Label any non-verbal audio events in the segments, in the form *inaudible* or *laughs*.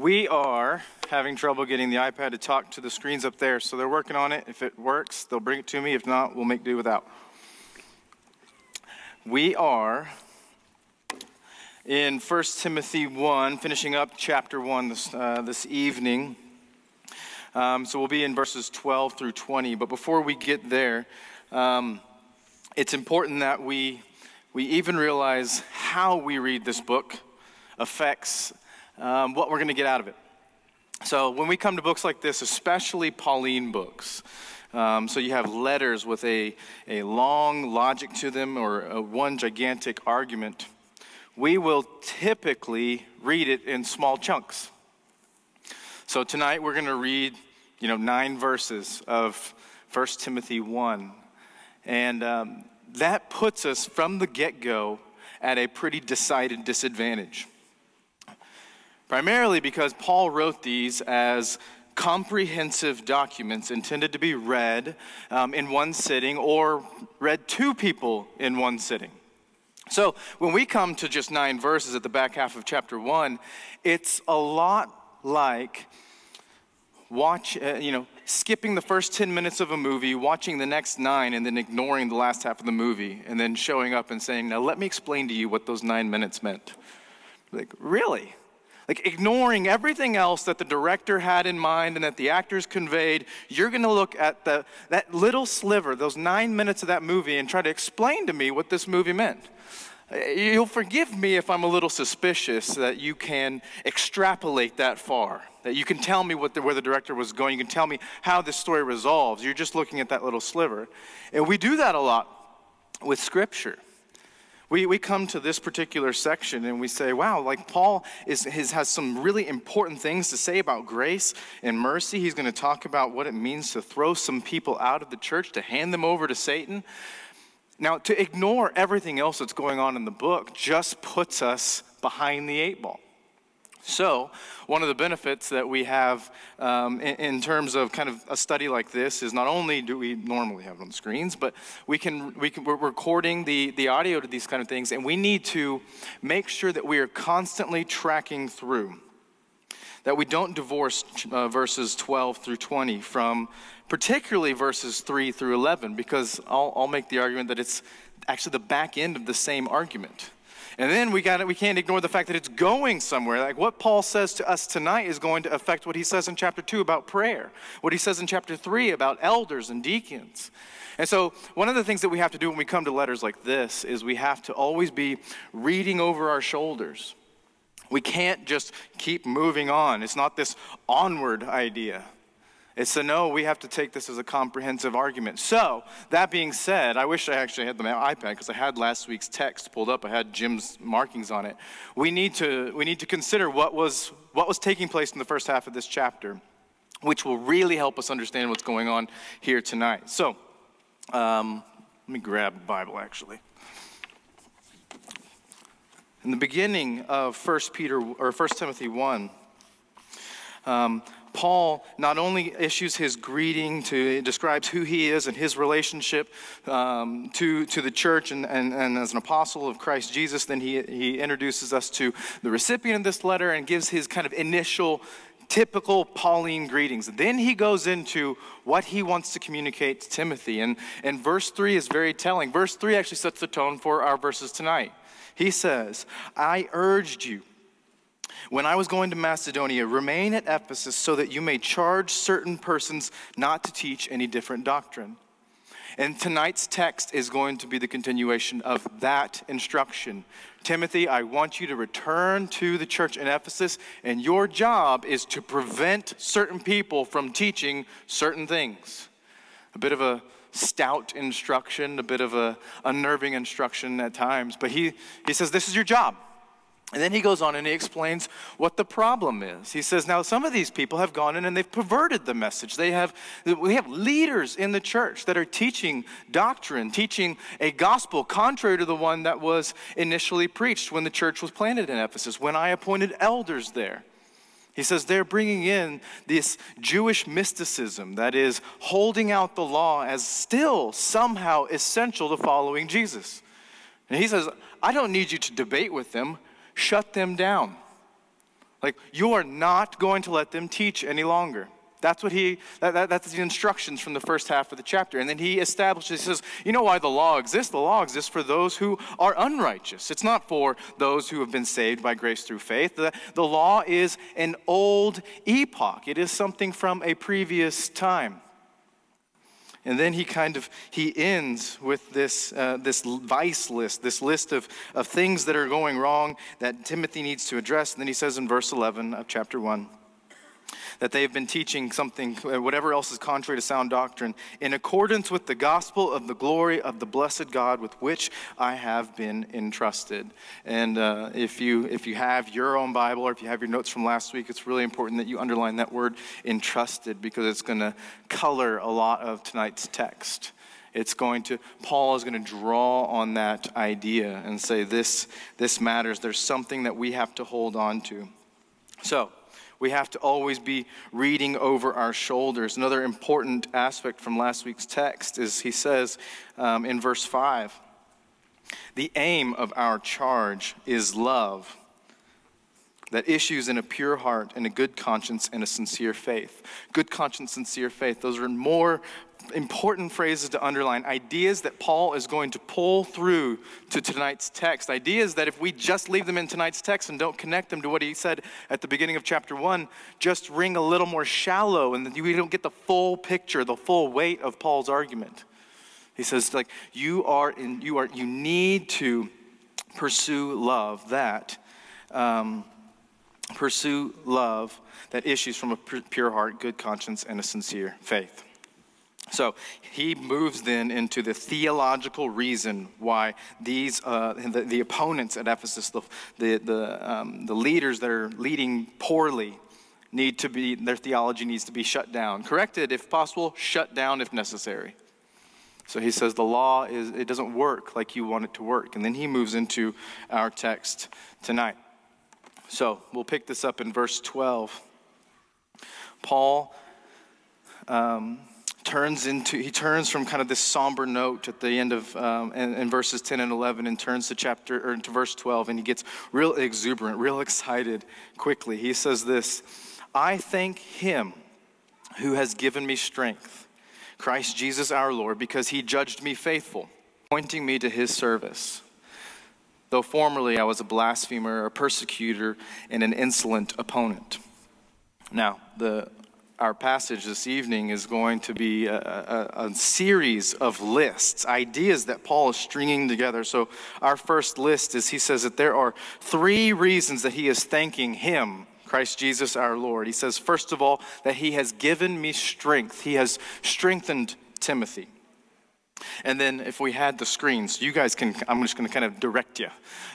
We are having trouble getting the iPad to talk to the screens up there, so they're working on it. If it works, they'll bring it to me. If not, we'll make do without. We are in 1 Timothy 1, finishing up chapter 1 this, uh, this evening. Um, so we'll be in verses 12 through 20. But before we get there, um, it's important that we, we even realize how we read this book affects um, what we're going to get out of it. So when we come to books like this, especially Pauline books, um, so you have letters with a, a long logic to them or a one gigantic argument, we will typically read it in small chunks. So tonight we're going to read, you know, nine verses of 1 Timothy 1. And um, that puts us from the get go at a pretty decided disadvantage primarily because Paul wrote these as comprehensive documents intended to be read um, in one sitting or read to people in one sitting. So when we come to just nine verses at the back half of chapter one, it's a lot like watch, uh, you know, skipping the first 10 minutes of a movie, watching the next nine, and then ignoring the last half of the movie, and then showing up and saying, Now let me explain to you what those nine minutes meant. Like, really? Like ignoring everything else that the director had in mind and that the actors conveyed, you're going to look at the, that little sliver, those nine minutes of that movie, and try to explain to me what this movie meant. You'll forgive me if I'm a little suspicious that you can extrapolate that far, that you can tell me what the, where the director was going, you can tell me how this story resolves. You're just looking at that little sliver. And we do that a lot with Scripture. We, we come to this particular section and we say, wow, like Paul is, has some really important things to say about grace and mercy. He's going to talk about what it means to throw some people out of the church, to hand them over to Satan. Now, to ignore everything else that's going on in the book just puts us behind the eight ball. So, one of the benefits that we have um, in, in, terms of kind of a study like this is not only do we normally have it on screens, but we can, we can, we're recording the, the audio to these kind of things, and we need to make sure that we are constantly tracking through. That we don't divorce uh, verses 12 through 20 from particularly verses 3 through 11, because I'll, I'll make the argument that it's actually the back end of the same argument. And then we got we can't ignore the fact that it's going somewhere. Like what Paul says to us tonight is going to affect what he says in chapter 2 about prayer, what he says in chapter 3 about elders and deacons. And so, one of the things that we have to do when we come to letters like this is we have to always be reading over our shoulders. We can't just keep moving on. It's not this onward idea. It's a no, we have to take this as a comprehensive argument. So, that being said, I wish I actually had the iPad because I had last week's text pulled up. I had Jim's markings on it. We need to, we need to consider what was, what was taking place in the first half of this chapter, which will really help us understand what's going on here tonight. So, um, let me grab the Bible actually. In the beginning of 1 Peter or 1 Timothy 1, um, Paul not only issues his greeting to describes who he is and his relationship um, to, to the church and, and, and as an apostle of Christ Jesus, then he, he introduces us to the recipient of this letter and gives his kind of initial typical Pauline greetings. Then he goes into what he wants to communicate to Timothy. And, and verse 3 is very telling. Verse 3 actually sets the tone for our verses tonight. He says, I urged you when I was going to Macedonia, remain at Ephesus so that you may charge certain persons not to teach any different doctrine. And tonight's text is going to be the continuation of that instruction. Timothy, I want you to return to the church in Ephesus, and your job is to prevent certain people from teaching certain things. A bit of a stout instruction, a bit of a unnerving instruction at times, but he, he says, This is your job. And then he goes on and he explains what the problem is. He says, now some of these people have gone in and they've perverted the message. They have, we have leaders in the church that are teaching doctrine, teaching a gospel contrary to the one that was initially preached when the church was planted in Ephesus, when I appointed elders there. He says they're bringing in this Jewish mysticism that is holding out the law as still somehow essential to following Jesus. And he says, I don't need you to debate with them shut them down. Like, you are not going to let them teach any longer. That's what he, that, that, that's the instructions from the first half of the chapter. And then he establishes, he says, you know why the law exists? The law exists for those who are unrighteous. It's not for those who have been saved by grace through faith. The, the law is an old epoch, it is something from a previous time. And then he kind of he ends with this uh, this vice list, this list of, of things that are going wrong that Timothy needs to address. And then he says in verse 11 of chapter 1 that they have been teaching something, uh, whatever else is contrary to sound doctrine, in accordance with the gospel of the glory of the blessed God with which I have been entrusted. And uh, if, you, if you have your own Bible or if you have your notes from last week, it's really important that you underline that word entrusted because it's going to color a lot of tonight's text. It's going to paul is going to draw on that idea and say this this matters. There's something that we have to hold on to. So we have to always be reading over our shoulders. Another important aspect from last week's text is he says um, in verse 5 the aim of our charge is love that issues in a pure heart and a good conscience and a sincere faith. Good conscience, sincere faith. Those are more important phrases to underline, ideas that Paul is going to pull through to tonight's text. Ideas that if we just leave them in tonight's text and don't connect them to what he said at the beginning of chapter 1, just ring a little more shallow and we don't get the full picture, the full weight of Paul's argument. He says like you are in you are you need to pursue love that um, pursue love that issues from a pure heart, good conscience, and a sincere faith. So he moves then into the theological reason why these, uh, the, the, opponents at Ephesus, the, the, the, um, the leaders that are leading poorly, need to be, their theology needs to be shut down. Corrected if possible, shut down if necessary. So he says the law is, it doesn't work like you want it to work. And then he moves into our text tonight. So we'll pick this up in verse 12. Paul. Um, turns into he turns from kind of this somber note at the end of um, in, in, verses 10 and 11 and turns to chapter or to verse 12 and he gets real exuberant real excited quickly he says this i thank him who has given me strength christ jesus our lord because he judged me faithful pointing me to his service though formerly i was a blasphemer a persecutor and an insolent opponent now the our passage this evening is going to be a, a, a, series of lists, ideas that Paul is stringing together. So, our first list is he says that there are three reasons that he is thanking him, Christ Jesus our Lord. He says, first of all, that he has given me strength, he has strengthened Timothy. And then, if we had the screens, you guys can, I'm just going to kind of direct you.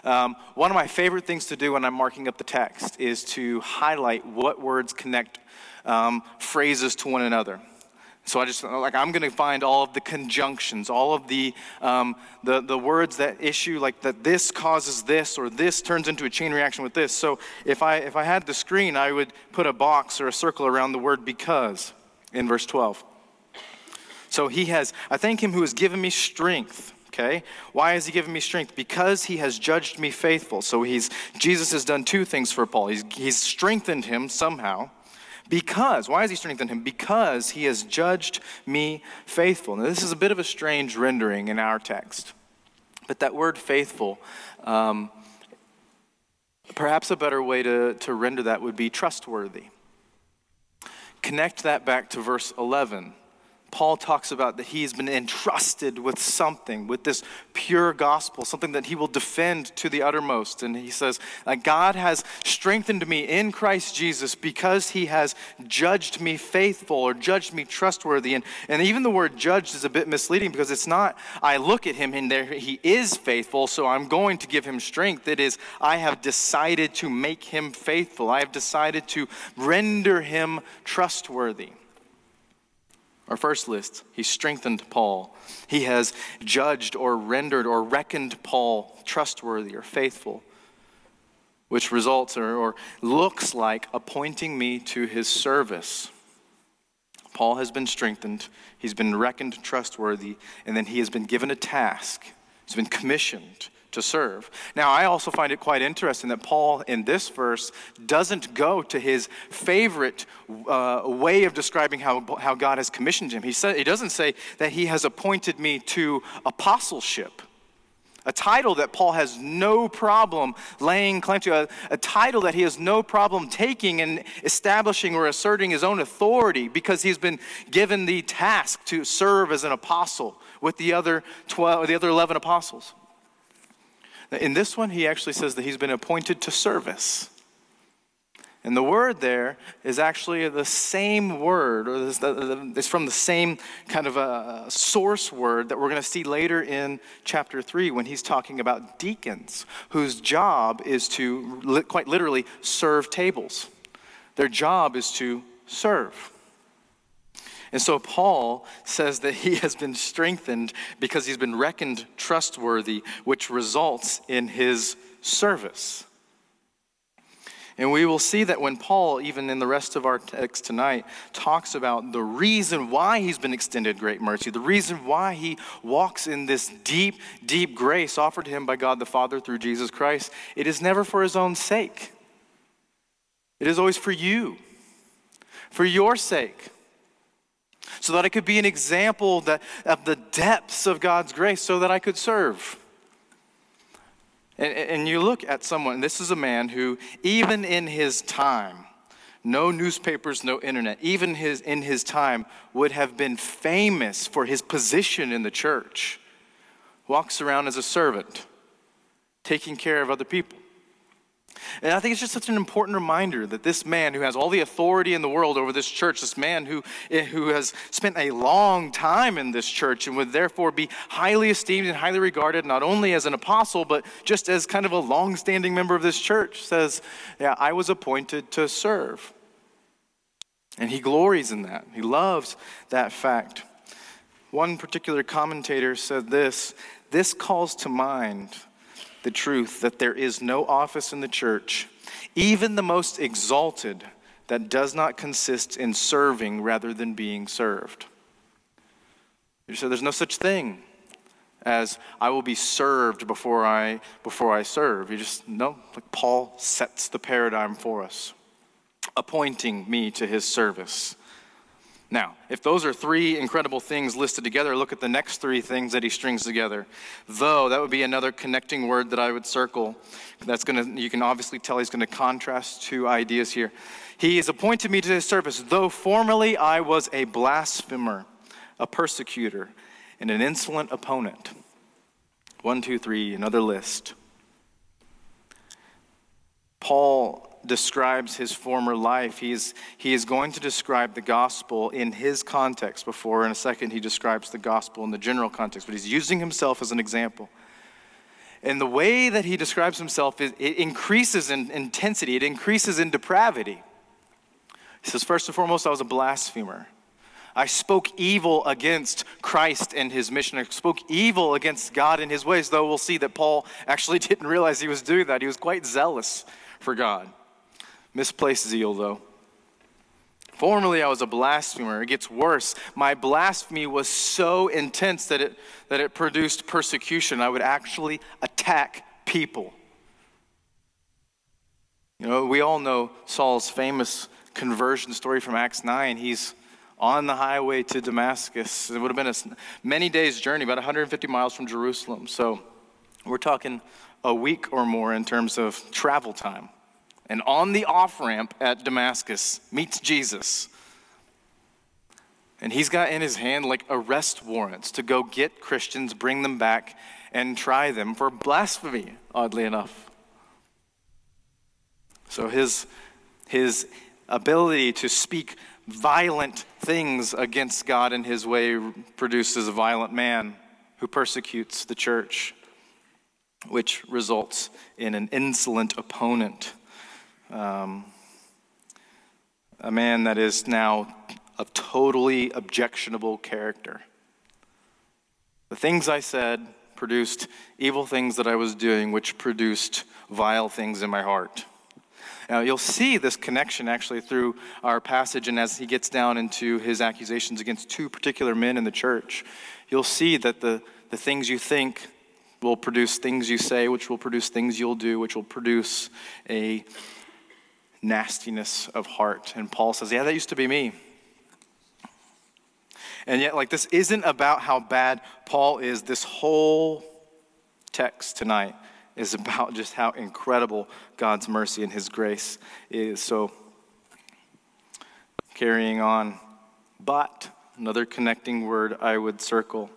Um, one of my favorite things to do when I'm marking up the text is to highlight what words connect um, phrases to one another. So I just like I'm going to find all of the conjunctions, all of the, um, the the words that issue like that this causes this or this turns into a chain reaction with this. So if I if I had the screen, I would put a box or a circle around the word because in verse 12. So he has I thank him who has given me strength. Okay, why has he given me strength? Because he has judged me faithful. So he's Jesus has done two things for Paul. He's he's strengthened him somehow because, why has he strengthened him? Because he has judged me faithful. Now, this is a bit of a strange rendering in our text. But that word faithful, um, perhaps a better way to, to render that would be trustworthy. Connect that back to verse 11 Paul talks about that he has been entrusted with something, with this pure gospel, something that he will defend to the uttermost. And he says, God has strengthened me in Christ Jesus because he has judged me faithful or judged me trustworthy. And, and even the word judged is a bit misleading because it's not, I look at him and there he is faithful, so I'm going to give him strength. It is, I have decided to make him faithful. I have decided to render him trustworthy. Our first list, he strengthened Paul. He has judged or rendered or reckoned Paul trustworthy or faithful, which results or, or looks like appointing me to his service. Paul has been strengthened, he's been reckoned trustworthy, and then he has been given a task. He's been commissioned to serve. Now, I also find it quite interesting that Paul in this verse doesn't go to his favorite uh, way of describing how, how God has commissioned him. He, said, he doesn't say that he has appointed me to apostleship a title that Paul has no problem laying claim to, a, a, title that he has no problem taking and establishing or asserting his own authority because he's been given the task to serve as an apostle with the other 12, the other 11 apostles. In this one, he actually says that he's been appointed to service. And the word there is actually the same word, or it's from the same kind of a source word that we're going to see later in chapter 3 when he's talking about deacons, whose job is to quite literally serve tables. Their job is to serve. And so Paul says that he has been strengthened because he's been reckoned trustworthy, which results in his service. And we will see that when Paul, even in the rest of our text tonight, talks about the reason why he's been extended great mercy, the reason why he walks in this deep, deep grace offered to him by God the Father through Jesus Christ, it is never for his own sake. It is always for you, for your sake, so that I could be an example that, of the depths of God's grace, so that I could serve. And, and you look at someone, this is a man who, even in his time, no newspapers, no internet, even his, in his time, would have been famous for his position in the church, walks around as a servant, taking care of other people. And I think it's just such an important reminder that this man who has all the authority in the world over this church, this man who, eh, who has spent a long time in this church and would therefore be highly esteemed and highly regarded, not only as an apostle, but just as kind of a long standing member of this church, says, Yeah, I was appointed to serve. And he glories in that, he loves that fact. One particular commentator said this this calls to mind the truth that there is no office in the church, even the most exalted, that does not consist in serving rather than being served. You say there's no such thing as I will be served before I before I serve. You just know, like Paul sets the paradigm for us, appointing me to his service. Now, if those are three incredible things listed together, look at the next three things that he strings together. Though, that would be another connecting word that I would circle. That's going to, you can obviously tell he's going to contrast two ideas here. He has appointed me to his service, though formerly I was a blasphemer, a persecutor, and an insolent opponent. One, two, three, another list. Paul describes his former life, he is, he is going to describe the gospel in his context before in a second he describes the gospel in the general context, but he's using himself as an example. And the way that he describes himself, is, it increases in intensity, it increases in depravity. He says, First and foremost, I was a blasphemer. I spoke evil against Christ and his mission. I spoke evil against God and his ways, though we'll see that Paul actually *laughs* didn't realize he was doing that. He was quite zealous for God. Misplaced zeal, though. Formerly, I was a blasphemer. It gets worse. My blasphemy was so intense that it, that it produced persecution. I would actually attack people. You know, we all know Saul's famous conversion story from Acts 9. He's on the highway to Damascus. It would have been a many days' journey, about 150 miles from Jerusalem. So we're talking a week or more in terms of travel time and on the off ramp at Damascus meets Jesus. And he's got in his hand like arrest warrants to go get Christians, bring them back, and try them for blasphemy, oddly enough. So his, his ability to speak violent things against God in his way produces a violent man who persecutes the church, which results in an insolent opponent um, a man that is now of totally objectionable character. The things I said produced evil things that I was doing, which produced vile things in my heart. Now, you'll see this connection actually through our passage, and as he gets down into his accusations against two particular men in the church, you'll see that the, the things you think will produce things you say, which will produce things you'll do, which will produce a nastiness of heart. And Paul says, Yeah, that used to be me. And yet, like, this isn't about how bad Paul is. This whole text tonight is about just how incredible God's mercy and his grace is. So, carrying on, but, another connecting word I would circle.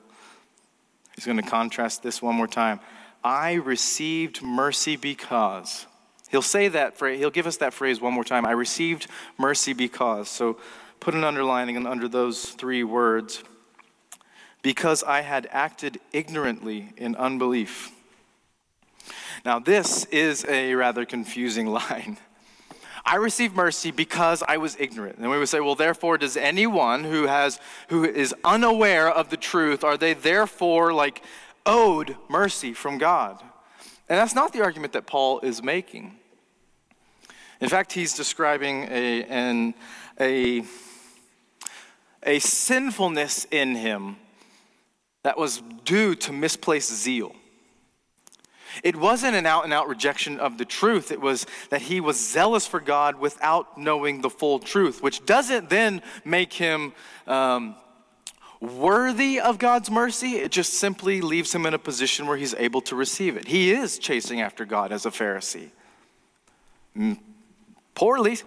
He's going to contrast this one more time. I received mercy because. He'll say that phrase, he'll give us that phrase one more time. I received mercy because. So put an underlining under those three words. Because I had acted ignorantly in unbelief. Now, this is a rather confusing *laughs* line. I received mercy because I was ignorant. And we would say, well, therefore, does anyone who has who is unaware of the truth, are they therefore like owed mercy from God? And that's not the argument that Paul is making. In fact, he's describing a, an, a, a sinfulness in him that was due to misplaced zeal. It wasn't an out and out rejection of the truth. It was that he was zealous for God without knowing the full truth, which doesn't then make him um, worthy of God's mercy. It just simply leaves him in a position where he's able to receive it. He is chasing after God as a Pharisee. Mm, poorly.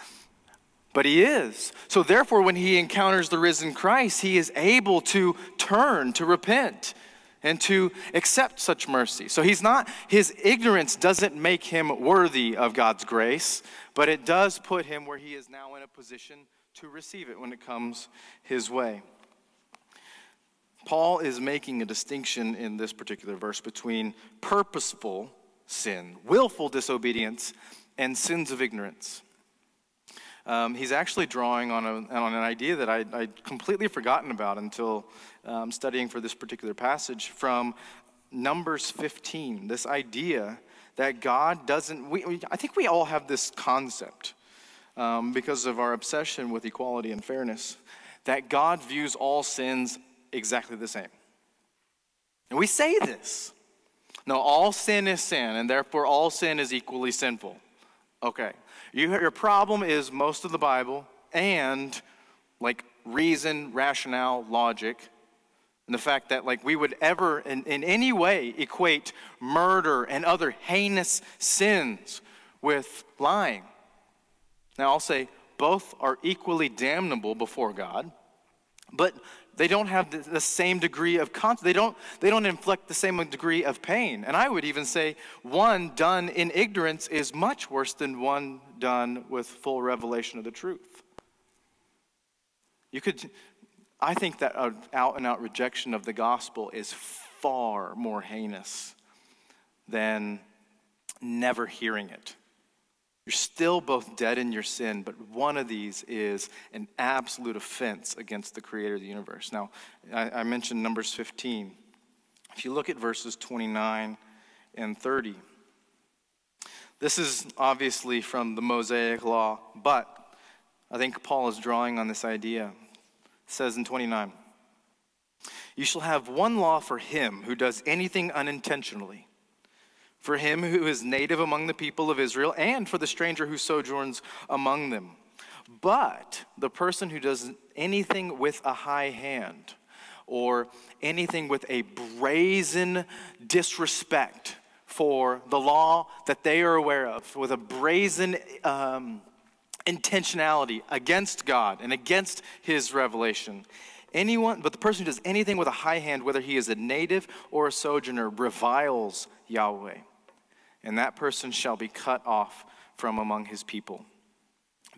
*laughs* but he is. So, therefore, when he encounters the risen Christ, he is able to turn, to repent, and to accept such mercy. So, he's not, his ignorance doesn't make him worthy of God's grace, but it does put him where he is now in a position to receive it when it comes his way. Paul is making a distinction in this particular verse between purposeful sin, willful disobedience, and sins of ignorance. Um, he's actually drawing on, a, on an idea that I, would completely forgotten about until um, studying for this particular passage from Numbers 15. This idea that God doesn't, we, I think we all have this concept um, because of our obsession with equality and fairness, that God views all sins exactly the same. And we say this. No, all sin is sin, and therefore all sin is equally sinful. Okay. You, your problem is most of the Bible and like reason, rationale, logic, and the fact that like we would ever in, in any way equate murder and other heinous sins with lying. Now I'll say both are equally damnable before God, but they don't have the, the same degree of con- they don't they don't inflict the same degree of pain. And I would even say one done in ignorance is much worse than one done with full revelation of the truth. You could I think that an out and out rejection of the gospel is far more heinous than never hearing it. You're still both dead in your sin, but one of these is an absolute offense against the creator of the universe. Now, I, I mentioned Numbers 15. If you look at verses 29 and 30, this is obviously from the Mosaic law, but I think Paul is drawing on this idea. It says in 29, You shall have one law for him who does anything unintentionally for him who is native among the people of Israel, and for the stranger who sojourns among them. But the person who does anything with a high hand, or anything with a brazen disrespect for the law that they are aware of, with a brazen um, intentionality against God and against his revelation. Anyone, but the person who does anything with a high hand, whether he is a native or a sojourner, reviles Yahweh and that person shall be cut off from among his people.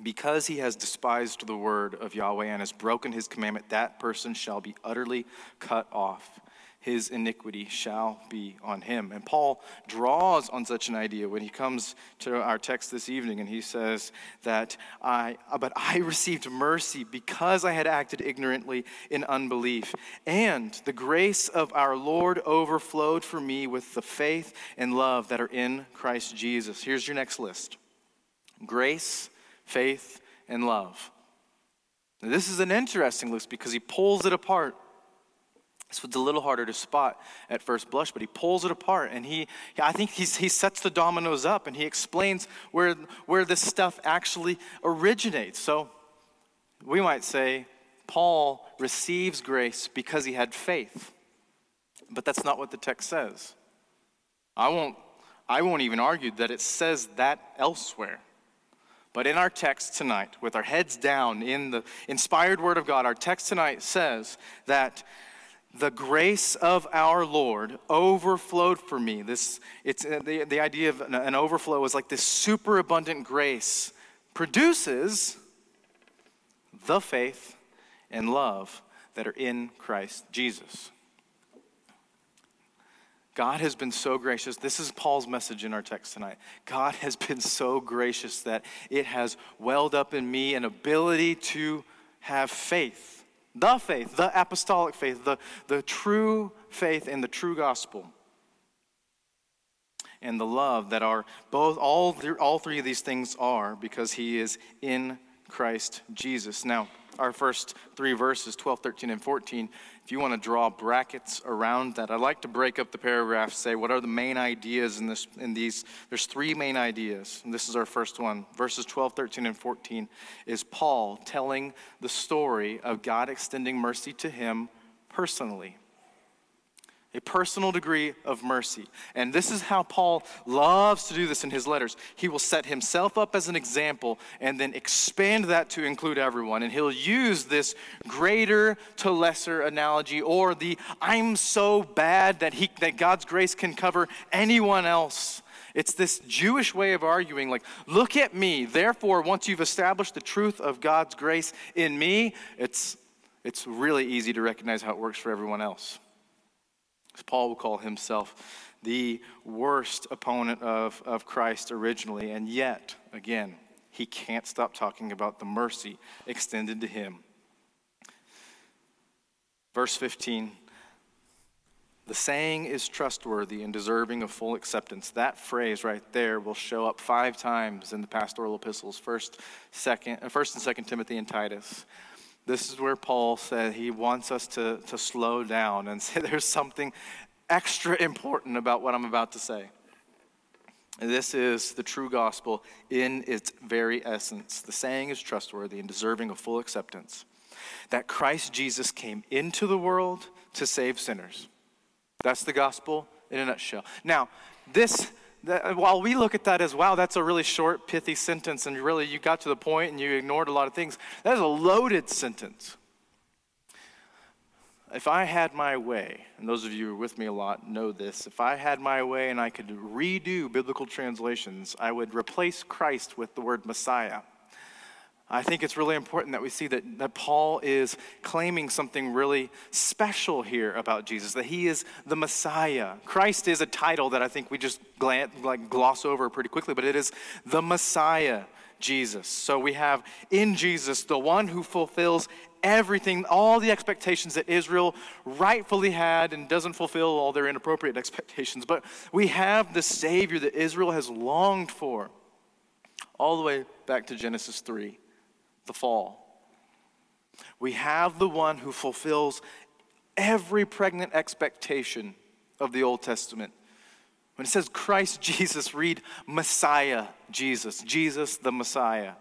Because he has despised the word of Yahweh and has broken his commandment, that person shall be utterly cut off. His iniquity shall be on him. And Paul draws on such an idea when he comes to our text this evening and he says that I, uh, but I received mercy because I had acted ignorantly in unbelief. And the grace of our Lord overflowed for me with the faith and love that are in Christ Jesus. Here's your next list grace, faith, and love. Now, this is an interesting list because he pulls it apart. This was a little harder to spot at first blush, but he pulls it apart and he, I think he sets the dominoes up and he explains where, where this stuff actually originates. So we might say Paul receives grace because he had faith, but that's not what the text says. I won't, I won't even argue that it says that elsewhere. But in our text tonight, with our heads down in the inspired word of God, our text tonight says that the grace of our Lord overflowed for me. This, it's, uh, the, the idea of an, an overflow is like this superabundant grace produces the faith and love that are in Christ Jesus. God has been so gracious. This is Paul's message in our text tonight. God has been so gracious that it has welled up in me an ability to have faith the faith, the apostolic faith, the, the true faith in the true gospel. And the love that are both, all, all three of these things are because he is in Christ Jesus. Now, our first three verses, 12, 13, and 14, if you want to draw brackets around that, I'd like to break up the paragraph, say what are the main ideas in, this, in these. There's three main ideas. And this is our first one. Verses 12, 13, and 14 is Paul telling the story of God extending mercy to him personally a personal degree of mercy. And this is how Paul loves to do this in his letters. He will set himself up as an example and then expand that to include everyone. And he'll use this greater to lesser analogy or the I'm so bad that, he, that God's grace can cover anyone else. It's this Jewish way of arguing, like, look at me. Therefore, once you've established the truth of God's grace in me, it's, it's really easy to recognize how it works for everyone else. Paul will call himself the worst opponent of, of Christ originally, and yet, again, he can't stop talking about the mercy extended to him. Verse 15 the saying is trustworthy and deserving of full acceptance. That phrase right there will show up five times in the pastoral epistles, first, second, uh, first and second Timothy and Titus. This is where Paul said he wants us to, to slow down and *laughs* say there's something extra important about what I'm about to say. This is the true gospel in its very essence. The saying is trustworthy and deserving of full acceptance that Christ Jesus came into the world to save sinners. That's the gospel in a nutshell. Now, this that, uh, while we look at that as, wow, that's a really short, pithy sentence, and really you got to the point and you ignored a lot of things, that is a loaded sentence. If I had my way, and those of you who are with me a lot know this, if I had my way and I could redo biblical translations, I would replace Christ with the word Messiah. I think it's really important that we see that, that Paul is claiming something really special here about Jesus, that he is the Messiah. Christ is a title that I think we just glance, like gloss over pretty quickly, but it is the Messiah, Jesus. So we have in Jesus the one who fulfills everything, all the expectations that Israel rightfully had and doesn't fulfill all their inappropriate expectations. But we have the Savior that Israel has longed for, all the way back to Genesis 3 the fall. We have the one who fulfills every pregnant expectation of the Old Testament. When it says Christ *laughs* Jesus, read Messiah Jesus, Jesus the Messiah.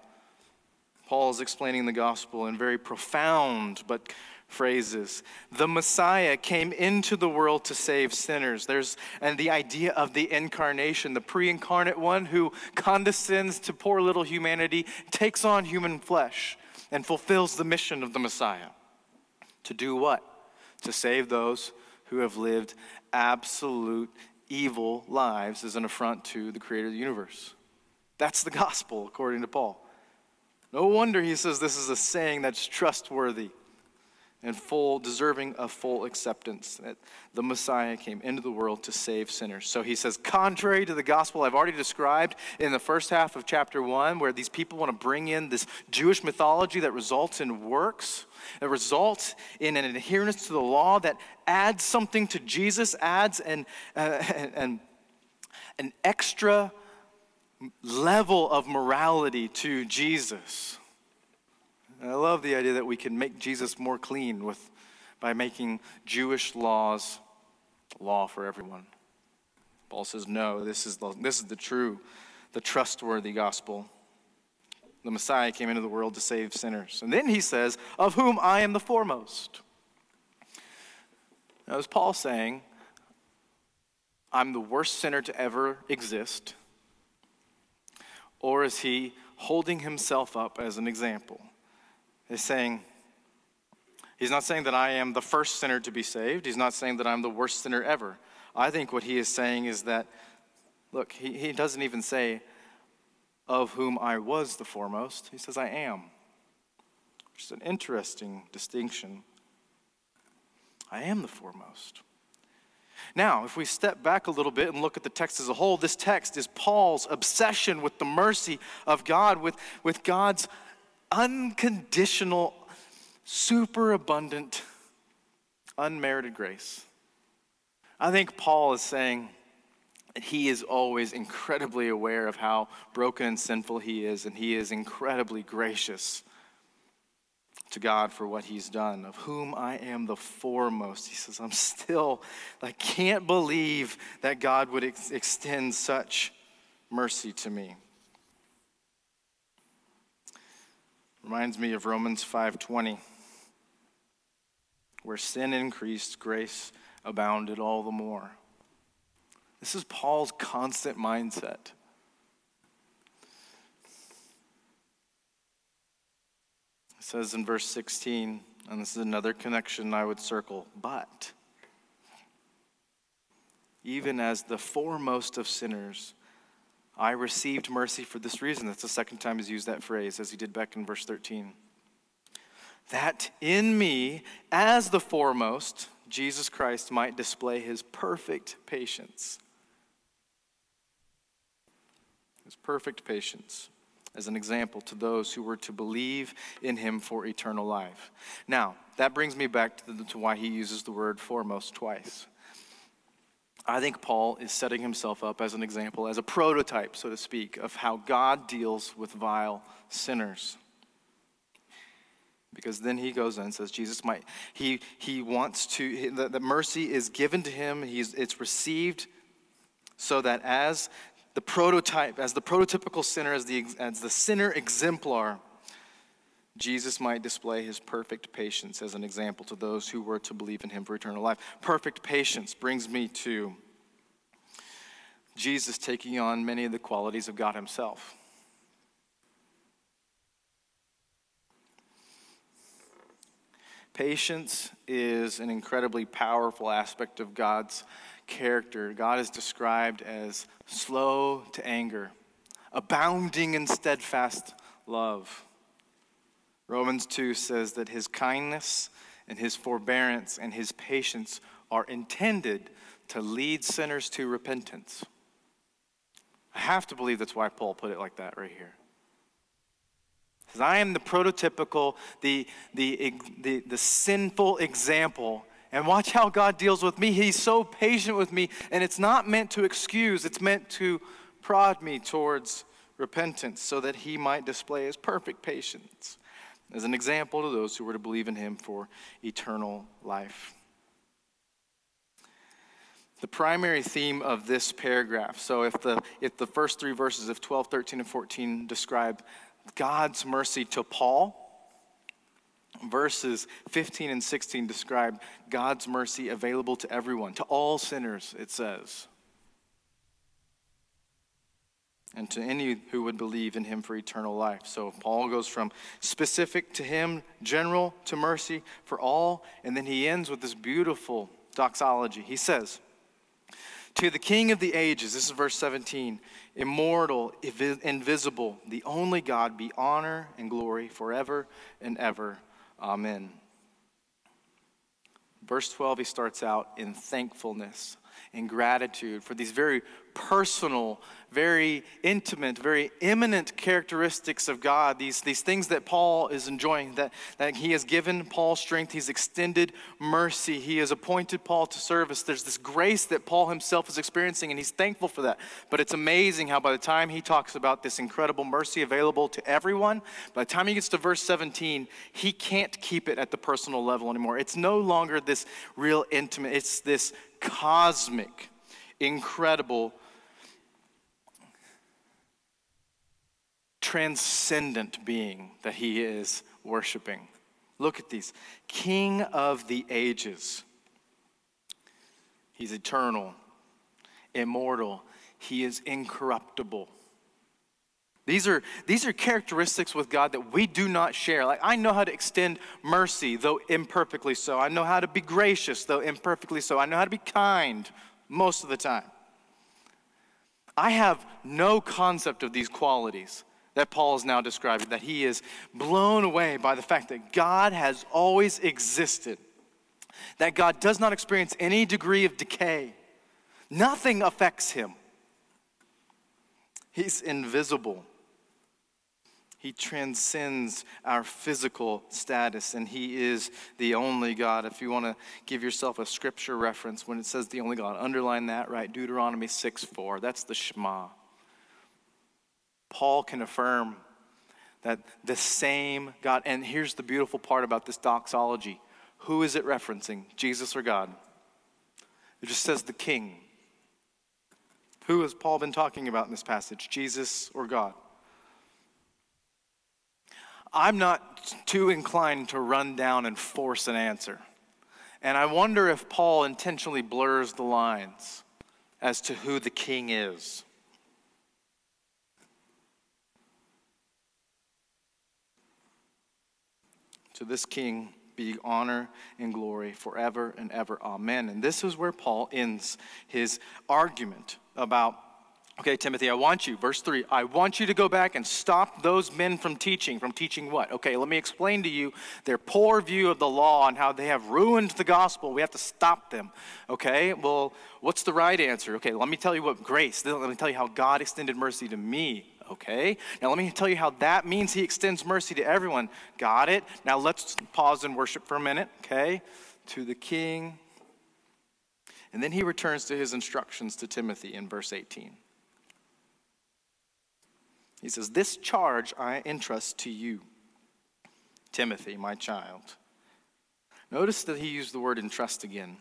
Paul is explaining the gospel in very profound but phrases. The Messiah came into the world to save sinners. There's and the idea of the incarnation, the pre-incarnate one who condescends to poor little humanity, takes on human flesh and fulfills the mission of the Messiah. To do what? To save those who have lived absolute evil lives as an affront to the creator of the universe. That's the gospel according to Paul. No wonder he says this is a saying that's trustworthy and full, deserving of full acceptance that the Messiah came into the world to save sinners. So he says, contrary to the gospel I've already described in the first half of chapter one, where these people want to bring in this Jewish mythology that results in works, that results in an adherence to the law that adds something to Jesus, adds an, uh, *laughs* an, an extra level of morality to Jesus. And I love the idea that we can make Jesus more clean with by making Jewish laws law for everyone. Paul says, no, this is the, this is the true, the trustworthy gospel. The Messiah came into the world to save sinners. And then he says, of whom I am the foremost. Now, is Paul saying, I'm the worst sinner to ever exist? Or is he holding himself up as an example? He's saying, He's not saying that I am the first sinner to be saved. He's not saying that I'm the worst sinner ever. I think what he is saying is that, look, he, he doesn't even say, of whom I was the foremost. He says, I am, which is an interesting distinction. I am the foremost. Now, if we step back a little bit and look at the text as a whole, this text is Paul's obsession with the mercy of God, with, with God's unconditional, superabundant, unmerited grace. I think Paul is saying that he is always incredibly aware of how broken and sinful he is, and he is incredibly gracious to God for what he's done, of whom I am the foremost. He says, I'm still, I can't believe that God would ex- extend such mercy to me. Reminds me of Romans 5:20 where sin increased grace abounded all the more. This is Paul's constant mindset. It says in verse 16, and this is another connection I would circle, but even as the foremost of sinners, I received mercy for this reason. That's the second time he's used that phrase, as he did back in verse 13. That in me, as the foremost, Jesus Christ might display his perfect patience. His perfect patience as an example to those who were to believe in him for eternal life. Now, that brings me back to, the, to why he uses the word foremost twice. I think Paul is setting himself up as an example, as a prototype, so to speak, of how God deals with vile sinners. Because then he goes and says, Jesus might, he, he wants to, the mercy is given to him, he's, it's received so that as the prototype, as the prototypical sinner, as the, as the sinner exemplar, Jesus might display his perfect patience as an example to those who were to believe in him for eternal life. Perfect patience brings me to Jesus taking on many of the qualities of God himself. Patience is an incredibly powerful aspect of God's character, God is described as slow to anger, abounding in steadfast love. Romans 2 says that his kindness and his forbearance and his patience are intended to lead sinners to repentance. I have to believe that's why Paul put it like that right here. Because I am the prototypical, the, the, the, the sinful example and watch how God deals with me. He's so patient with me, and it's not meant to excuse, it's meant to prod me towards repentance so that he might display his perfect patience as an example to those who were to believe in him for eternal life. The primary theme of this paragraph, so if the, if the first three verses of 12, 13, and 14 describe God's mercy to Paul, verses 15 and 16 describe God's mercy available to everyone, to all sinners, it says. And to any who would believe in him for eternal life. So Paul goes from specific to him, general to mercy for all, and then he ends with this beautiful doxology. He says, To the King of the ages, this is verse 17, immortal, invisible, the only God, be honor and glory forever and ever. Amen. Verse 12, he starts out in thankfulness, in gratitude for these very personal, very intimate, very immanent characteristics of God, these, these things that Paul is enjoying, that, that he has given Paul strength, he's extended mercy, he has appointed Paul to service. There's this grace that Paul himself is experiencing, and he's thankful for that. But it's amazing how by the time he talks about this incredible mercy available to everyone, by the time he gets to verse 17, he can't keep it at the personal level anymore. It's no longer this real intimate, it's this cosmic, incredible transcendent being that he is worshiping. Look at these King of the ages. He's eternal, immortal, he is incorruptible. These are, these are characteristics with God that we do not share. Like, I know how to extend mercy, though imperfectly so. I know how to be gracious, though imperfectly so. I know how to be kind most of the time. I have no concept of these qualities that Paul is now describing, that he is blown away by the fact that God has always existed, that God does not experience any degree of decay, nothing affects him. He's invisible. He transcends our physical status, and He is the only God. If you want to give yourself a scripture reference when it says the only God, underline that right. Deuteronomy 6 4. That's the Shema. Paul can affirm that the same God, and here's the beautiful part about this doxology who is it referencing, Jesus or God? It just says the King. Who has Paul been talking about in this passage, Jesus or God? I'm not too inclined to run down and force an answer. And I wonder if Paul intentionally blurs the lines as to who the king is. To this king be honor and glory forever and ever. Amen. And this is where Paul ends his argument about Okay, Timothy, I want you, verse 3, I want you to go back and stop those men from teaching. From teaching what? Okay, let me explain to you their poor view of the law and how they have ruined the gospel. We have to stop them. Okay, well, what's the right answer? Okay, let me tell you what grace, let me tell you how God extended mercy to me. Okay, now let me tell you how that means He extends mercy to everyone. Got it? Now let's pause and worship for a minute. Okay, to the King. And then he returns to his instructions to Timothy in verse 18. He says, This charge I entrust to you, Timothy, my child. Notice that he used the word entrust again.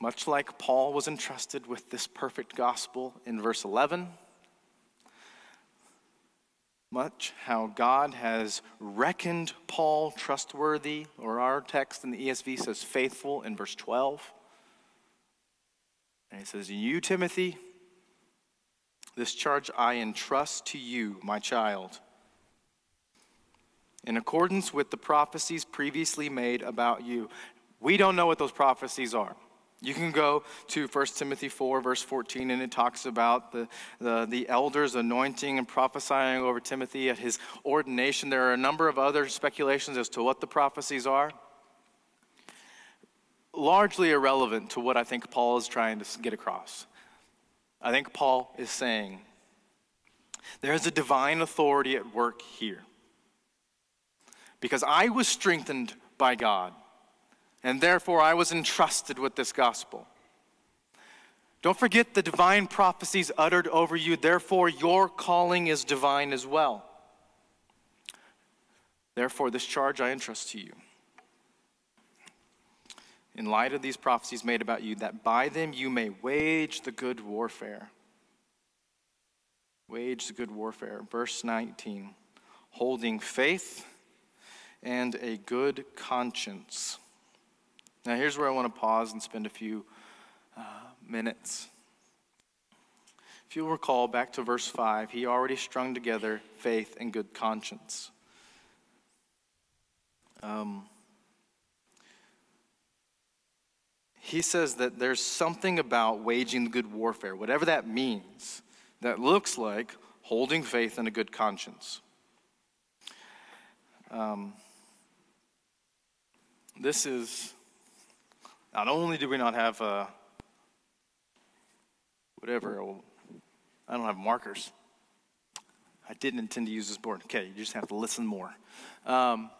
Much like Paul was entrusted with this perfect gospel in verse 11, much how God has reckoned Paul trustworthy, or our text in the ESV says faithful in verse 12. And he says, You, Timothy, this charge I entrust to you, my child. In accordance with the prophecies previously made about you, we don't know what those prophecies are. You can go to 1 Timothy 4, verse 14, and it talks about the, the, the, elders anointing and prophesying over Timothy at his ordination. There are a number of other speculations as to what the prophecies are. Largely irrelevant to what I think Paul is trying to get across. I think Paul is saying there is a divine authority at work here. Because I was strengthened by God, and therefore I was entrusted with this gospel. Don't forget the divine prophecies uttered over you, therefore, your calling is divine as well. Therefore, this charge I entrust to you in light of these prophecies made about you, that by them you may wage the good warfare. Wage the good warfare. Verse 19 holding faith and a good conscience. Now, here's where I want to pause and spend a few uh, minutes. If you'll recall back to verse 5, he already strung together faith and good conscience. Um, he says that there's something about waging the good warfare, whatever that means, that looks like holding faith and a good conscience. Um, this is not only do we not have a whatever. I don't have markers. I didn't intend to use this board. Okay, you just have to listen more. Um,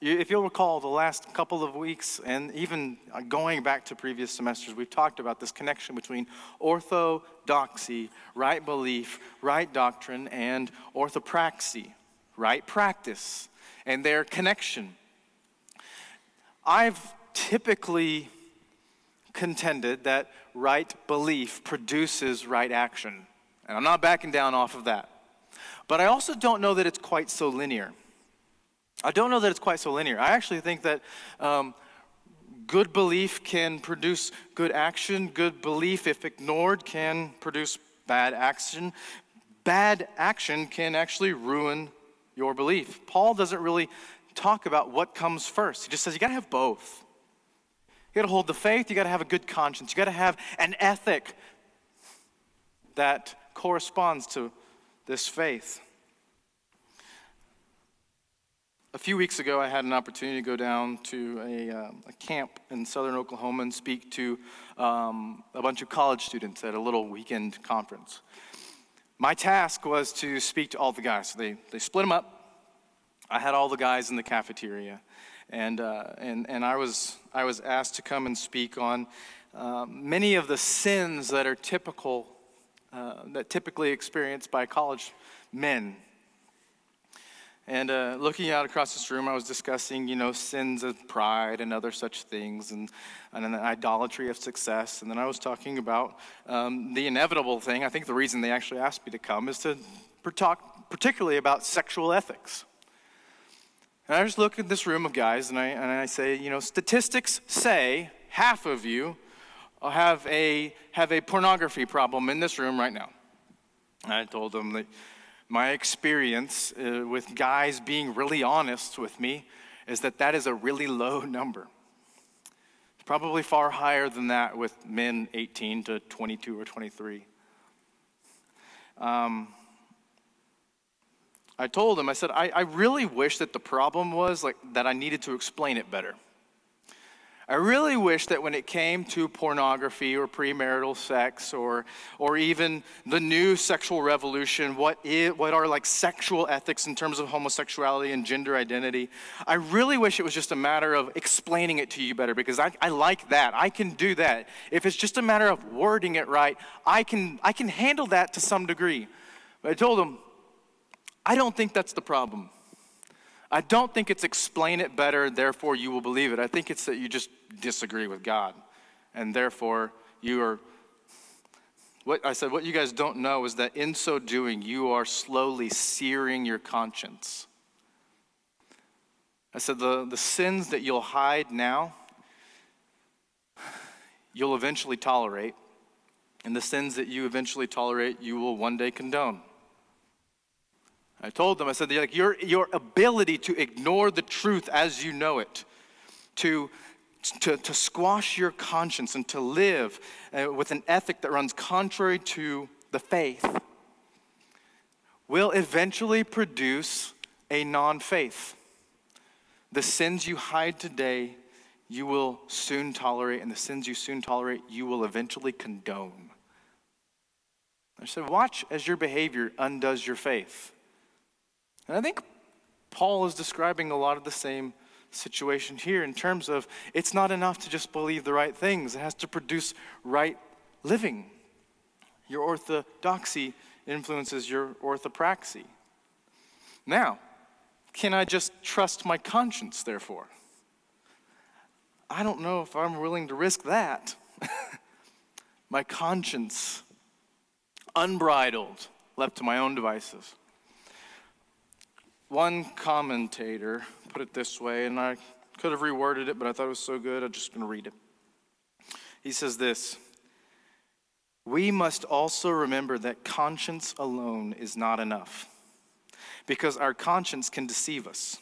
if you'll recall, the last couple of weeks, and even uh, going back to previous semesters, we've talked about this connection between orthodoxy, right belief, right doctrine, and orthopraxy, right practice, and their connection. I've typically contended that right belief produces right action. And I'm not backing down off of that. But I also don't know that it's quite so linear. I don't know that it's quite so linear. I actually think that um, good belief can produce good action. Good belief, if ignored, can produce bad action. Bad action can actually ruin your belief. Paul doesn't really talk about what comes first. He just says you got to have both. You got to hold the faith, you got to have a good conscience, you got to have an ethic that corresponds to this faith. A few weeks ago, I had an opportunity to go down to a, uh, a camp in southern Oklahoma and speak to um, a bunch of college students at a little weekend conference. My task was to speak to all the guys. So they, they split them up. I had all the guys in the cafeteria. And, uh, and, and I, was, I was asked to come and speak on uh, many of the sins that are typical, uh, that typically experienced by college men and uh, looking out across this room, I was discussing, you know, sins of pride and other such things, and, and an idolatry of success. And then I was talking about um, the inevitable thing. I think the reason they actually asked me to come is to talk particularly about sexual ethics. And I just look at this room of guys, and I, and I say, you know, statistics say half of you have a, have a pornography problem in this room right now. And I told them that my experience uh, with guys being really honest with me is that that is a really low *laughs* number. Probably far higher than that with men 18 to 22 or 23. Um, I told him, I said, I, I really wish that the problem was like that I needed to explain it better. I really wish that when it came to pornography or premarital sex or, or even the new sexual revolution, what, is, what are like sexual ethics in terms of homosexuality and gender identity, I really wish it was just a matter of explaining it to you better because I, I like that. I can do that. If it's just a matter of wording it right, I can, I can handle that to some degree. But I told him, I don't think that's the problem. I don't think it's explain it better, therefore you will believe it. I think it's that you just disagree with God. And therefore you are. What I said, what you guys don't know is that in so doing, you are slowly searing your conscience. I said, the, the sins that you'll hide now, you'll eventually tolerate. And the sins that you eventually tolerate, you will one day condone. I told them, I said, like, your, your ability to ignore the truth as you know it, to, to, to squash your conscience and to live uh, with an ethic that runs contrary to the faith, will eventually produce a non faith. The sins you hide today, you will soon tolerate, and the sins you soon tolerate, you will eventually condone. I said, watch as your behavior undoes your faith. And I think Paul is describing a lot of the same situation here in terms of it's not enough to just believe the right things, it has to produce right living. Your orthodoxy influences your orthopraxy. Now, can I just trust my conscience, therefore? I don't know if I'm willing to risk that. *laughs* my conscience, unbridled, left to my own devices. One commentator put it this way, and I could have reworded it, but I thought it was so good, I'm just going to read it. He says this We must also remember that conscience alone is not enough, because our conscience can deceive us.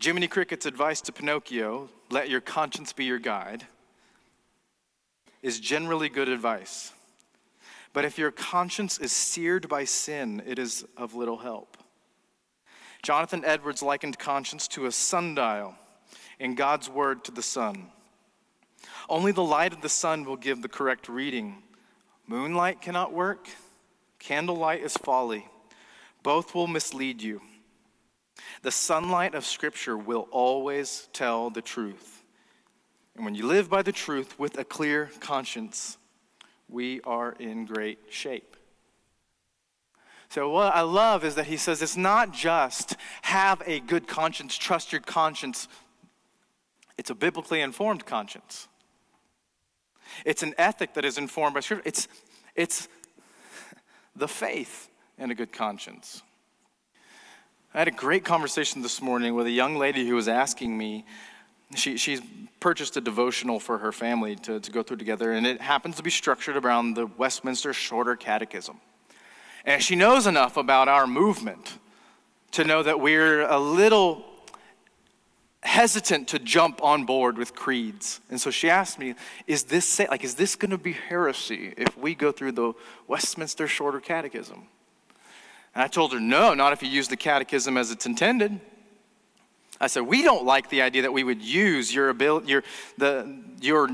Jiminy Cricket's advice to Pinocchio, let your conscience be your guide, is generally good advice. But if your conscience is seared by sin, it is of little help. Jonathan Edwards likened conscience to a sundial and God's word to the sun. Only the light of the sun will give the correct reading Moonlight cannot work, candlelight is folly. Both will mislead you. The sunlight of Scripture will always tell the truth. And when you live by the truth with a clear conscience, we are in great shape. So, what I love is that he says it's not just have a good conscience, trust your conscience, it's a biblically informed conscience. It's an ethic that is informed by Scripture. It's, it's the faith in a good conscience. I had a great conversation this morning with a young lady who was asking me. She, she's purchased a devotional for her family to, to go through together, and it happens to be structured around the Westminster Shorter Catechism. And she knows enough about our movement to know that we're a little hesitant to jump on board with creeds. And so she asked me, is this like is this going to be heresy if we go through the Westminster Shorter Catechism? And I told her, no, not if you use the catechism as it's intended. I said, we don't like the idea that we would use your ability, your, the, your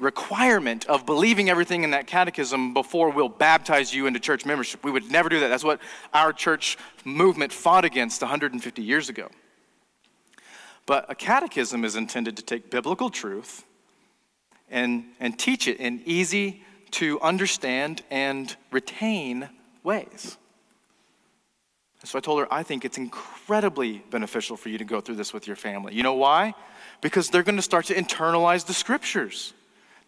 requirement of believing everything in that catechism before we'll baptize you into church membership. We would never do that. That's what our church movement fought against 150 years ago. But a catechism is intended to take biblical truth and, and teach it in easy to understand and retain ways. So I told her, I think it's incredibly beneficial for you to go through this with your family. You know why? Because they're going to start to internalize the scriptures.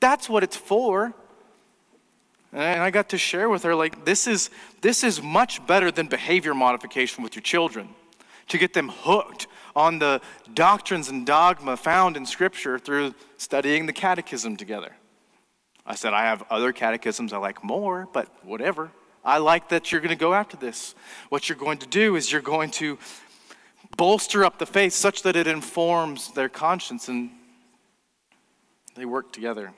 That's what it's for. And I got to share with her, like, this is, this is much better than behavior modification with your children to get them hooked on the doctrines and dogma found in Scripture through studying the catechism together. I said, I have other catechisms I like more, but whatever. I like that you're going to go after this. What you're going to do is you're going to bolster up the faith such that it informs their conscience and they work together.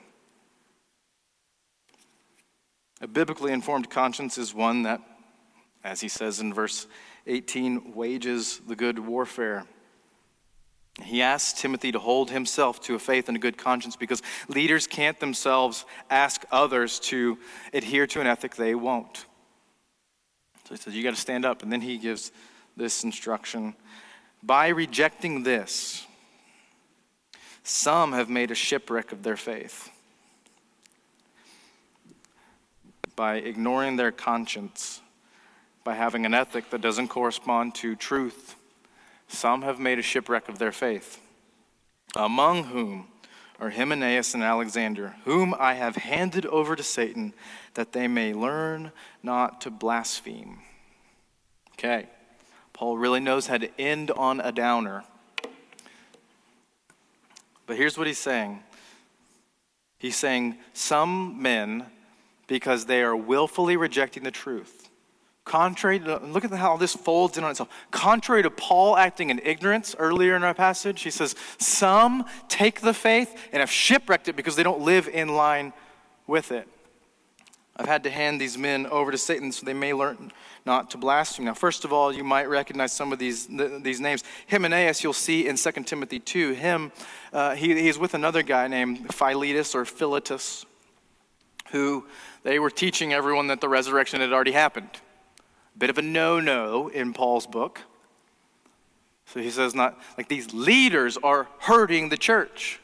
A biblically informed conscience is one that, as he says in verse 18, wages the good warfare. He asks Timothy to hold himself to a faith and a good conscience because leaders can't themselves ask others to adhere to an ethic they won't. So he says, You got to stand up. And then he gives this instruction By rejecting this, some have made a shipwreck of their faith. By ignoring their conscience, by having an ethic that doesn't correspond to truth some have made a shipwreck of their faith, among whom are Hymenaeus and Alexander, whom I have handed over to Satan, that they may learn not to blaspheme. Okay, Paul really knows how to end on a downer. But here's what he's saying He's saying, Some men, because they are willfully rejecting the truth, Contrary to, look at how this folds in on itself. Contrary to Paul acting in ignorance earlier in our passage, he says, Some take the faith and have shipwrecked it because they don't live in line with it. I've had to hand these men over to Satan so they may learn not to blaspheme. Now, first of all, you might recognize some of these, these names. Hymenaeus, you'll see in 2 Timothy 2. Him, uh, he, he's with another guy named Philetus or Philetus, who they were teaching everyone that the resurrection had already happened—a Bit of a no no in Paul's book. So he says, not like these leaders are hurting the church.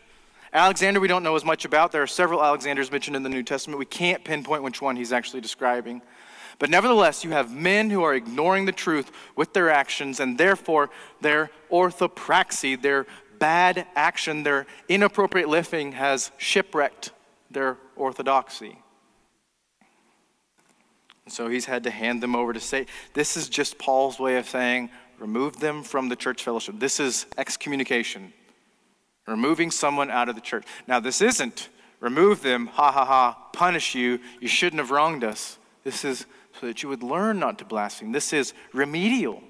Alexander, we don't know as much about. There are several Alexanders mentioned in the New Testament. We can't pinpoint which one he's actually describing. But nevertheless, you have men who are ignoring the truth with their actions, and therefore their orthopraxy, their bad action, their inappropriate living has shipwrecked their orthodoxy. So he's had to hand them over to Satan. This is just Paul's way of saying, remove them from the church fellowship. This is excommunication, removing someone out of the church. Now, this isn't remove them, ha ha ha, punish you, you shouldn't have wronged us. This is so that you would learn not to blaspheme. This is remedial.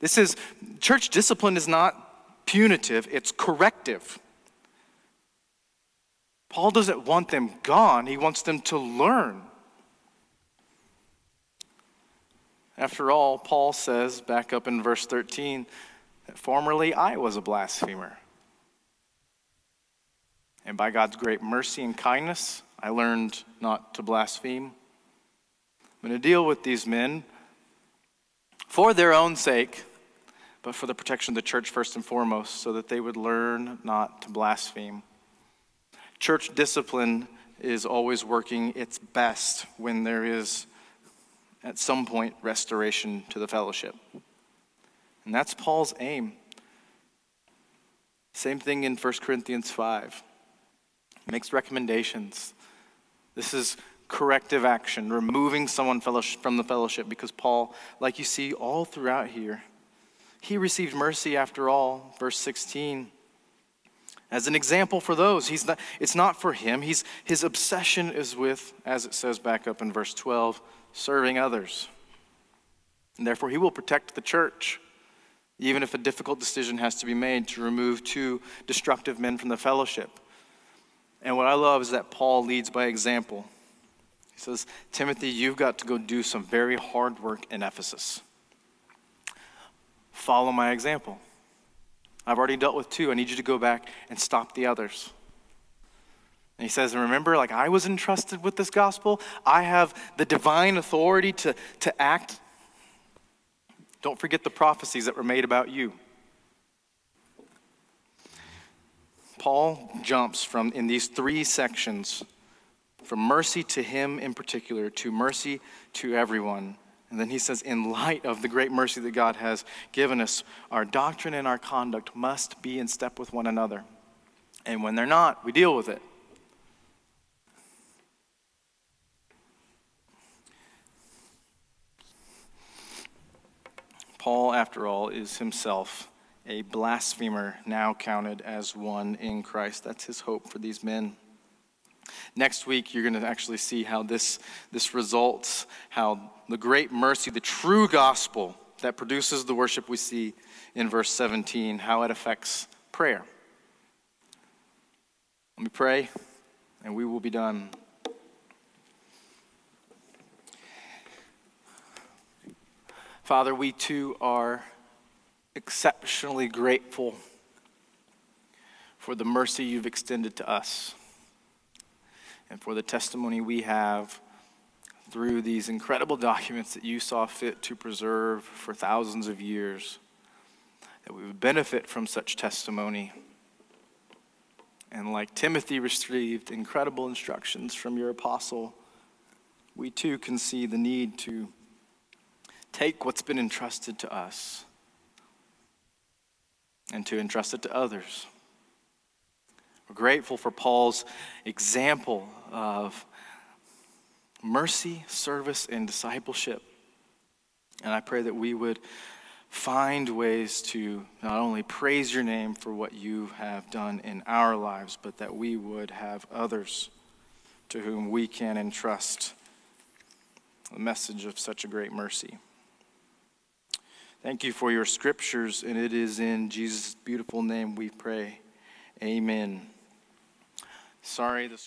This is, church discipline is not punitive, it's corrective. Paul doesn't want them gone, he wants them to learn. After all, Paul says, back up in verse 13, that formerly I was a blasphemer. And by God's great mercy and kindness, I learned not to blaspheme. I'm going to deal with these men for their own sake, but for the protection of the church first and foremost, so that they would learn not to blaspheme. Church discipline is always working its best when there is, at some point, restoration to the fellowship. And that's Paul's aim. Same thing in 1 Corinthians 5. He makes recommendations. This is corrective action, removing someone from the fellowship, because Paul, like you see all throughout here, he received mercy after all, verse 16. As an example for those, he's not, it's not for him. He's, his obsession is with, as it says back up in verse 12, serving others. And therefore, he will protect the church, even if a difficult decision has to be made to remove two destructive men from the fellowship. And what I love is that Paul leads by example. He says, Timothy, you've got to go do some very hard work in Ephesus. Follow my example. I've already dealt with two. I need you to go back and stop the others. And he says, remember, like I was entrusted with this gospel, I have the divine authority to, to act. Don't forget the prophecies that were made about you. Paul jumps from in these three sections from mercy to him in particular to mercy to everyone. And then he says, in light of the great mercy that God has given us, our doctrine and our conduct must be in step with one another. And when they're not, we deal with it. Paul, after all, is himself a blasphemer now counted as one in Christ. That's his hope for these men. Next week, you're going to actually see how this, this results, how the great mercy, the true gospel that produces the worship we see in verse 17, how it affects prayer. Let me pray, and we will be done. Father, we too are exceptionally grateful for the mercy you've extended to us and for the testimony we have through these incredible documents that you saw fit to preserve for thousands of years, that we would benefit from such testimony. And like Timothy received incredible instructions from your apostle, we too can see the need to take what's been entrusted to us and to entrust it to others. We're grateful for Paul's example of mercy, service, and discipleship. And I pray that we would find ways to not only praise your name for what you have done in our lives, but that we would have others to whom we can entrust the message of such a great mercy. Thank you for your scriptures, and it is in Jesus' beautiful name we pray. Amen. Sorry, the